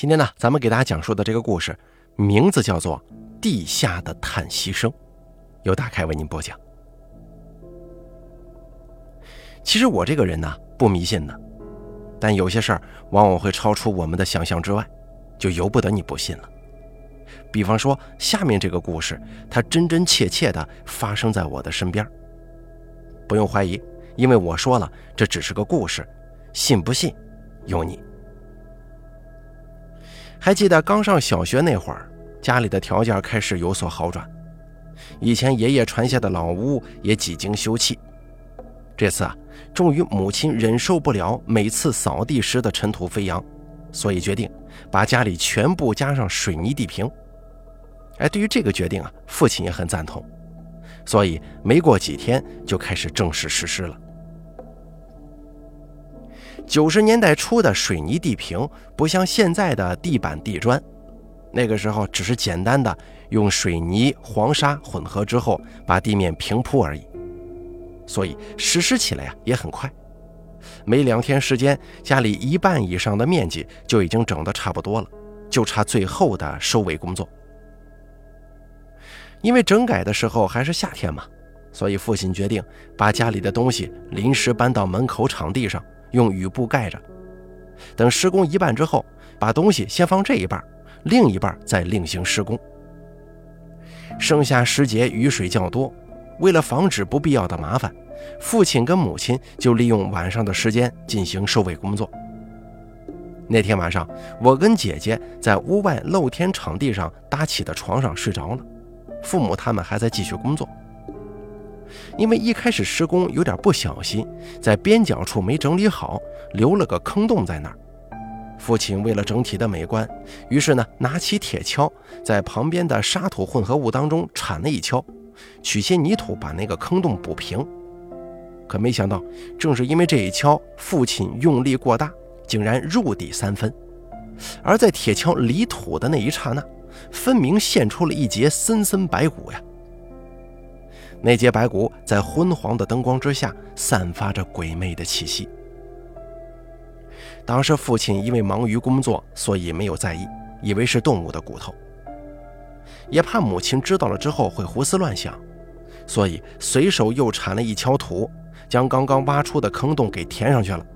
今天呢，咱们给大家讲述的这个故事，名字叫做《地下的叹息声》，由大开为您播讲。其实我这个人呢，不迷信的，但有些事儿往往会超出我们的想象之外，就由不得你不信了。比方说，下面这个故事，它真真切切的发生在我的身边。不用怀疑，因为我说了，这只是个故事，信不信，由你。还记得刚上小学那会儿，家里的条件开始有所好转，以前爷爷传下的老屋也几经修葺。这次啊，终于母亲忍受不了每次扫地时的尘土飞扬，所以决定把家里全部加上水泥地坪。哎，对于这个决定啊，父亲也很赞同，所以没过几天就开始正式实施了。九十年代初的水泥地坪不像现在的地板地砖，那个时候只是简单的用水泥、黄沙混合之后把地面平铺而已，所以实施起来呀也很快，没两天时间，家里一半以上的面积就已经整得差不多了，就差最后的收尾工作。因为整改的时候还是夏天嘛，所以父亲决定把家里的东西临时搬到门口场地上。用雨布盖着，等施工一半之后，把东西先放这一半，另一半再另行施工。盛夏时节雨水较多，为了防止不必要的麻烦，父亲跟母亲就利用晚上的时间进行收尾工作。那天晚上，我跟姐姐在屋外露天场地上搭起的床上睡着了，父母他们还在继续工作。因为一开始施工有点不小心，在边角处没整理好，留了个坑洞在那儿。父亲为了整体的美观，于是呢拿起铁锹，在旁边的沙土混合物当中铲了一锹，取些泥土把那个坑洞补平。可没想到，正是因为这一锹，父亲用力过大，竟然入地三分。而在铁锹离土的那一刹那，分明现出了一截森森白骨呀！那节白骨在昏黄的灯光之下散发着鬼魅的气息。当时父亲因为忙于工作，所以没有在意，以为是动物的骨头，也怕母亲知道了之后会胡思乱想，所以随手又铲了一锹土，将刚刚挖出的坑洞给填上去了，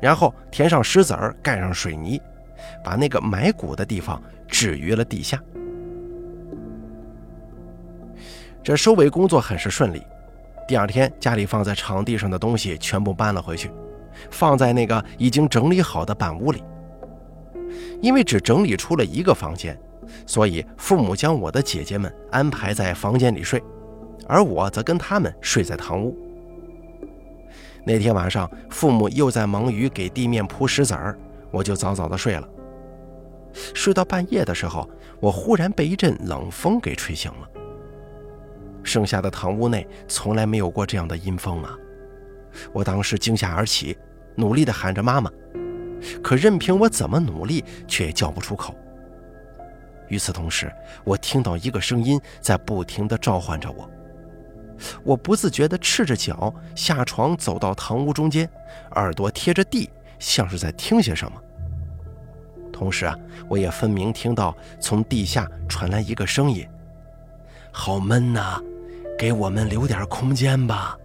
然后填上石子儿，盖上水泥，把那个埋骨的地方置于了地下。这收尾工作很是顺利。第二天，家里放在场地上的东西全部搬了回去，放在那个已经整理好的板屋里。因为只整理出了一个房间，所以父母将我的姐姐们安排在房间里睡，而我则跟他们睡在堂屋。那天晚上，父母又在忙于给地面铺石子儿，我就早早的睡了。睡到半夜的时候，我忽然被一阵冷风给吹醒了。剩下的堂屋内从来没有过这样的阴风啊！我当时惊吓而起，努力地喊着妈妈，可任凭我怎么努力，却也叫不出口。与此同时，我听到一个声音在不停地召唤着我。我不自觉地赤着脚下床，走到堂屋中间，耳朵贴着地，像是在听些什么。同时啊，我也分明听到从地下传来一个声音：“好闷呐！”给我们留点空间吧。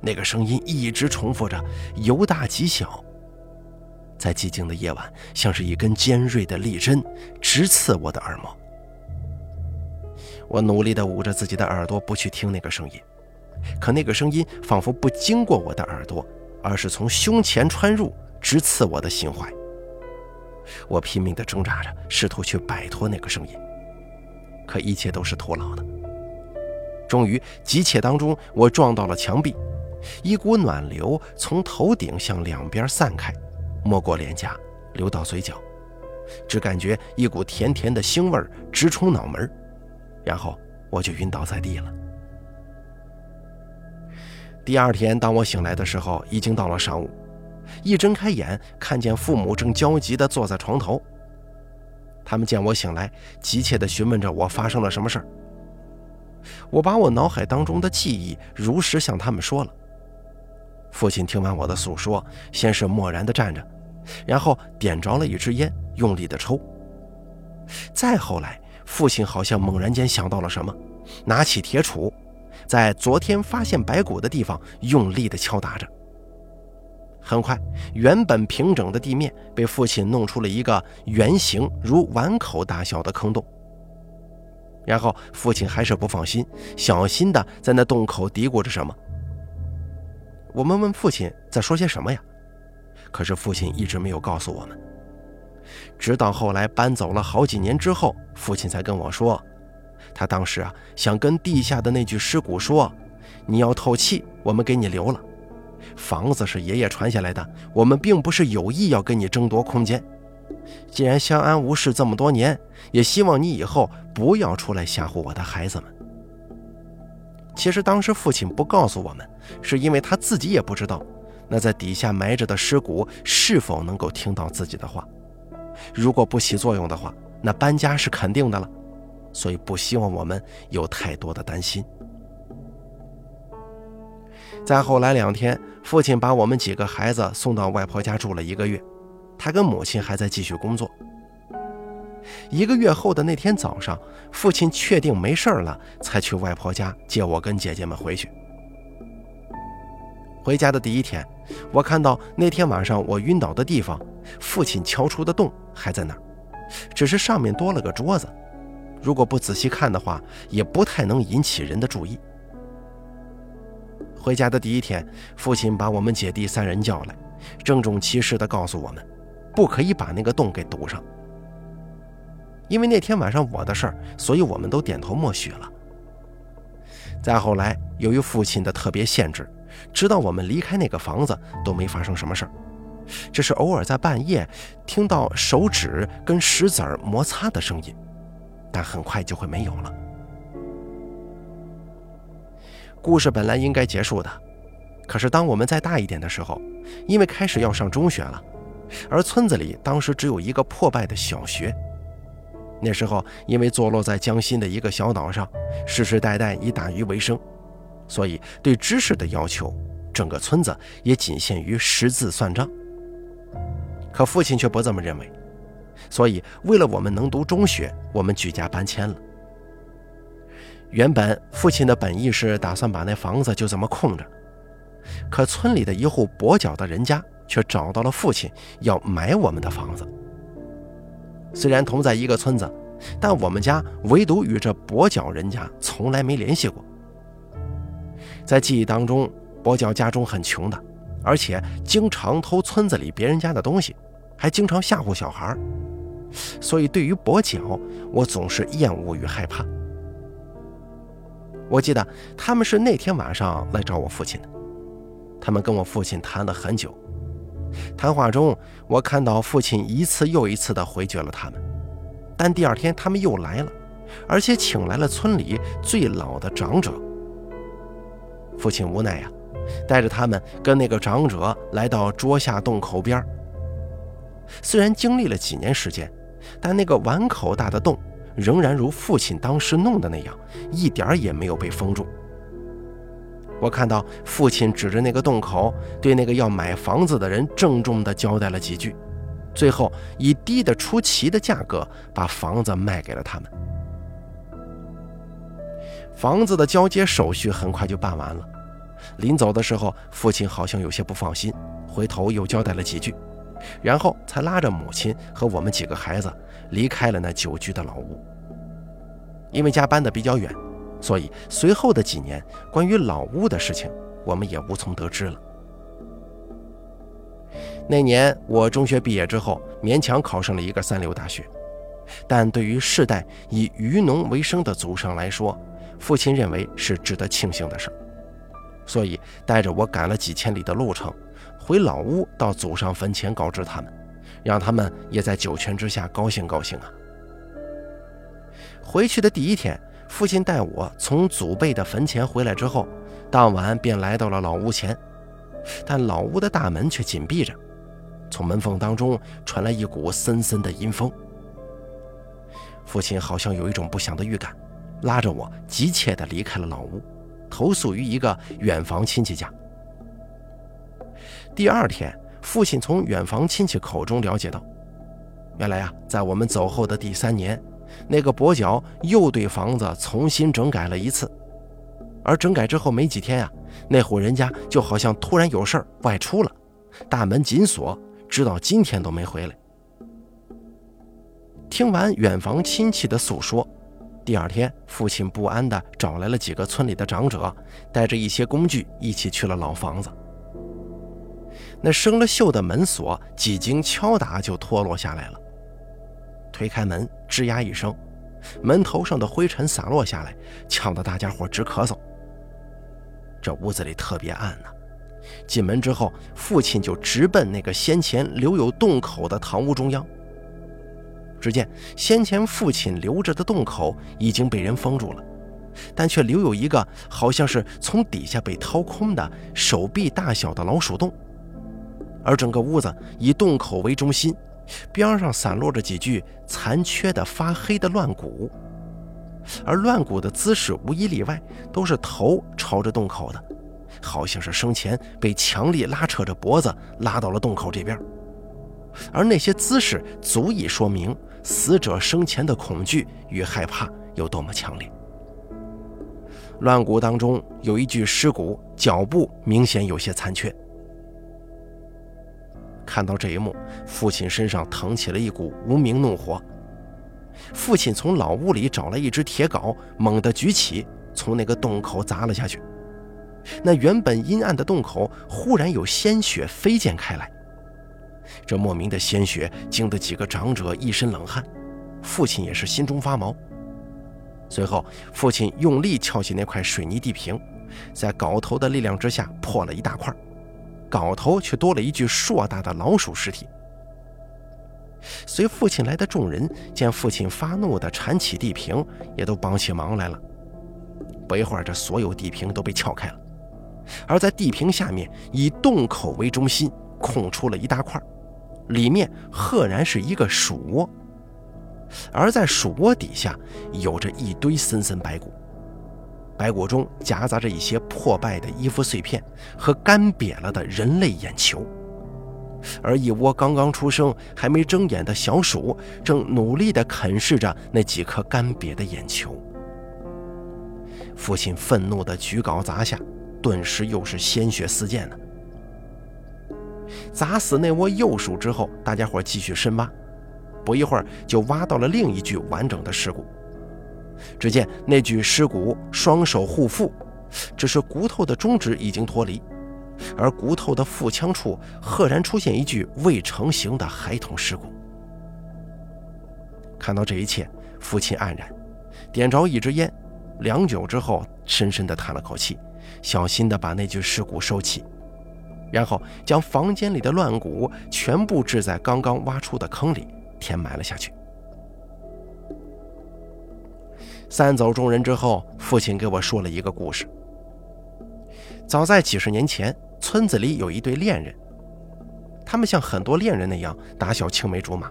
那个声音一直重复着，由大及小，在寂静的夜晚，像是一根尖锐的利针，直刺我的耳膜。我努力地捂着自己的耳朵，不去听那个声音，可那个声音仿佛不经过我的耳朵，而是从胸前穿入，直刺我的心怀。我拼命地挣扎着，试图去摆脱那个声音，可一切都是徒劳的。终于，急切当中，我撞到了墙壁，一股暖流从头顶向两边散开，没过脸颊，流到嘴角，只感觉一股甜甜的腥味直冲脑门，然后我就晕倒在地了。第二天，当我醒来的时候，已经到了上午，一睁开眼，看见父母正焦急地坐在床头，他们见我醒来，急切地询问着我发生了什么事儿。我把我脑海当中的记忆如实向他们说了。父亲听完我的诉说，先是默然地站着，然后点着了一支烟，用力的抽。再后来，父亲好像猛然间想到了什么，拿起铁杵，在昨天发现白骨的地方用力的敲打着。很快，原本平整的地面被父亲弄出了一个圆形如碗口大小的坑洞。然后，父亲还是不放心，小心的在那洞口嘀咕着什么。我们问父亲在说些什么呀？可是父亲一直没有告诉我们。直到后来搬走了好几年之后，父亲才跟我说，他当时啊想跟地下的那具尸骨说：“你要透气，我们给你留了。房子是爷爷传下来的，我们并不是有意要跟你争夺空间。既然相安无事这么多年，也希望你以后不要出来吓唬我的孩子们。”其实当时父亲不告诉我们，是因为他自己也不知道，那在底下埋着的尸骨是否能够听到自己的话。如果不起作用的话，那搬家是肯定的了，所以不希望我们有太多的担心。再后来两天，父亲把我们几个孩子送到外婆家住了一个月，他跟母亲还在继续工作。一个月后的那天早上，父亲确定没事了，才去外婆家接我跟姐姐们回去。回家的第一天，我看到那天晚上我晕倒的地方，父亲敲出的洞还在那儿，只是上面多了个桌子。如果不仔细看的话，也不太能引起人的注意。回家的第一天，父亲把我们姐弟三人叫来，郑重其事地告诉我们，不可以把那个洞给堵上。因为那天晚上我的事儿，所以我们都点头默许了。再后来，由于父亲的特别限制。直到我们离开那个房子，都没发生什么事儿，只是偶尔在半夜听到手指跟石子儿摩擦的声音，但很快就会没有了。故事本来应该结束的，可是当我们再大一点的时候，因为开始要上中学了，而村子里当时只有一个破败的小学，那时候因为坐落在江心的一个小岛上，世世代代以打鱼为生。所以，对知识的要求，整个村子也仅限于识字算账。可父亲却不这么认为，所以为了我们能读中学，我们举家搬迁了。原本父亲的本意是打算把那房子就这么空着，可村里的一户跛脚的人家却找到了父亲要买我们的房子。虽然同在一个村子，但我们家唯独与这跛脚人家从来没联系过。在记忆当中，跛脚家中很穷的，而且经常偷村子里别人家的东西，还经常吓唬小孩所以对于跛脚，我总是厌恶与害怕。我记得他们是那天晚上来找我父亲的，他们跟我父亲谈了很久。谈话中，我看到父亲一次又一次地回绝了他们，但第二天他们又来了，而且请来了村里最老的长者。父亲无奈呀，带着他们跟那个长者来到桌下洞口边虽然经历了几年时间，但那个碗口大的洞仍然如父亲当时弄的那样，一点也没有被封住。我看到父亲指着那个洞口，对那个要买房子的人郑重地交代了几句，最后以低得出奇的价格把房子卖给了他们。房子的交接手续很快就办完了。临走的时候，父亲好像有些不放心，回头又交代了几句，然后才拉着母亲和我们几个孩子离开了那久居的老屋。因为家搬得比较远，所以随后的几年关于老屋的事情，我们也无从得知了。那年我中学毕业之后，勉强考上了一个三流大学，但对于世代以渔农为生的祖上来说，父亲认为是值得庆幸的事儿。所以带着我赶了几千里的路程，回老屋到祖上坟前告知他们，让他们也在九泉之下高兴高兴啊。回去的第一天，父亲带我从祖辈的坟前回来之后，当晚便来到了老屋前，但老屋的大门却紧闭着，从门缝当中传来一股森森的阴风。父亲好像有一种不祥的预感，拉着我急切地离开了老屋。投宿于一个远房亲戚家。第二天，父亲从远房亲戚口中了解到，原来呀，在我们走后的第三年，那个跛脚又对房子重新整改了一次。而整改之后没几天呀，那户人家就好像突然有事儿外出了，大门紧锁，直到今天都没回来。听完远房亲戚的诉说，第二天父亲不安地找来了几个村里的长者，带着一些工具一起去了老房子。那生了锈的门锁几经敲打就脱落下来了。推开门，吱呀一声，门头上的灰尘洒落下来，呛得大家伙直咳嗽。这屋子里特别暗呐。进门之后，父亲就直奔那个先前留有洞口的堂屋中央。只见先前父亲留着的洞口已经被人封住了，但却留有一个好像是从底下被掏空的手臂大小的老鼠洞。而整个屋子以洞口为中心，边上散落着几具残缺的发黑的乱骨。而乱骨的姿势无一例外都是头朝着洞口的，好像是生前被强力拉扯着脖子拉到了洞口这边。而那些姿势足以说明死者生前的恐惧与害怕有多么强烈。乱骨当中有一具尸骨，脚部明显有些残缺。看到这一幕，父亲身上腾起了一股无名怒火。父亲从老屋里找来一只铁镐，猛地举起，从那个洞口砸了下去。那原本阴暗的洞口忽然有鲜血飞溅开来。这莫名的鲜血惊得几个长者一身冷汗，父亲也是心中发毛。随后，父亲用力撬起那块水泥地坪，在镐头的力量之下破了一大块，镐头却多了一具硕大的老鼠尸体。随父亲来的众人见父亲发怒地铲起地坪，也都帮起忙来了。不一会儿，这所有地坪都被撬开了，而在地坪下面，以洞口为中心空出了一大块，里面赫然是一个鼠窝。而在鼠窝底下，有着一堆森森白骨，白骨中夹杂着一些破败的衣服碎片和干瘪了的人类眼球。而一窝刚刚出生、还没睁眼的小鼠，正努力地啃噬着那几颗干瘪的眼球。父亲愤怒地举镐砸下，顿时又是鲜血四溅呢。砸死那窝幼鼠之后，大家伙继续深挖，不一会儿就挖到了另一具完整的尸骨。只见那具尸骨双手护腹，只是骨头的中指已经脱离。而骨头的腹腔处赫然出现一具未成型的孩童尸骨。看到这一切，父亲黯然，点着一支烟，良久之后，深深地叹了口气，小心地把那具尸骨收起，然后将房间里的乱骨全部置在刚刚挖出的坑里，填埋了下去。散走众人之后，父亲给我说了一个故事。早在几十年前。村子里有一对恋人，他们像很多恋人那样打小青梅竹马。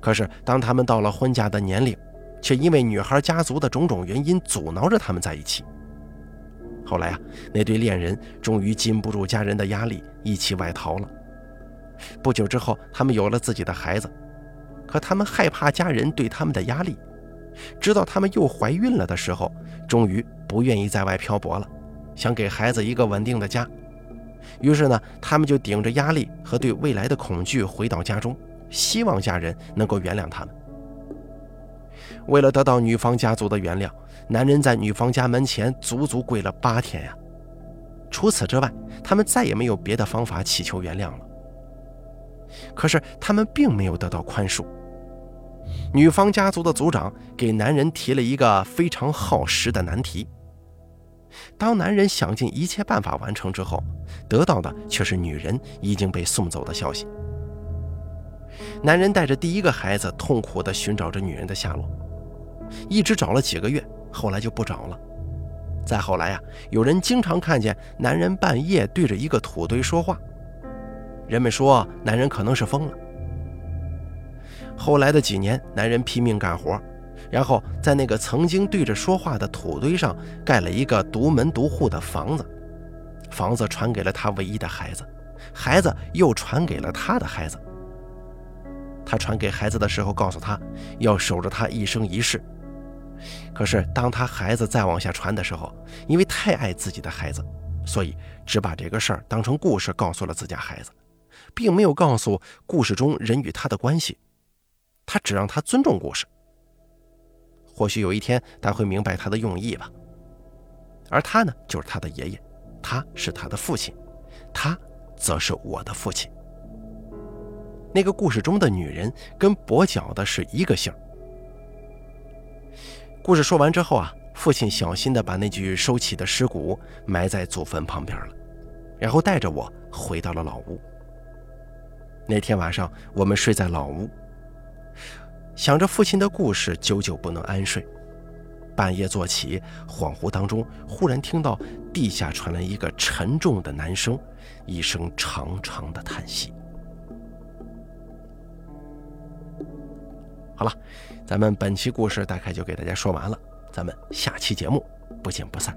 可是当他们到了婚嫁的年龄，却因为女孩家族的种种原因阻挠着他们在一起。后来啊，那对恋人终于禁不住家人的压力，一起外逃了。不久之后，他们有了自己的孩子，可他们害怕家人对他们的压力，直到他们又怀孕了的时候，终于不愿意在外漂泊了，想给孩子一个稳定的家。于是呢，他们就顶着压力和对未来的恐惧回到家中，希望家人能够原谅他们。为了得到女方家族的原谅，男人在女方家门前足足跪了八天呀。除此之外，他们再也没有别的方法祈求原谅了。可是他们并没有得到宽恕。女方家族的族长给男人提了一个非常耗时的难题。当男人想尽一切办法完成之后，得到的却是女人已经被送走的消息。男人带着第一个孩子，痛苦地寻找着女人的下落，一直找了几个月，后来就不找了。再后来呀，有人经常看见男人半夜对着一个土堆说话，人们说男人可能是疯了。后来的几年，男人拼命干活。然后在那个曾经对着说话的土堆上盖了一个独门独户的房子，房子传给了他唯一的孩子，孩子又传给了他的孩子。他传给孩子的时候，告诉他要守着他一生一世。可是当他孩子再往下传的时候，因为太爱自己的孩子，所以只把这个事儿当成故事告诉了自家孩子，并没有告诉故事中人与他的关系。他只让他尊重故事。或许有一天他会明白他的用意吧。而他呢，就是他的爷爷，他是他的父亲，他则是我的父亲。那个故事中的女人跟跛脚的是一个姓。故事说完之后啊，父亲小心地把那具收起的尸骨埋在祖坟旁边了，然后带着我回到了老屋。那天晚上，我们睡在老屋，想着父亲的故事，久久不能安睡。半夜坐起，恍惚当中，忽然听到地下传来一个沉重的男声，一声长长的叹息。好了，咱们本期故事大概就给大家说完了，咱们下期节目不见不散。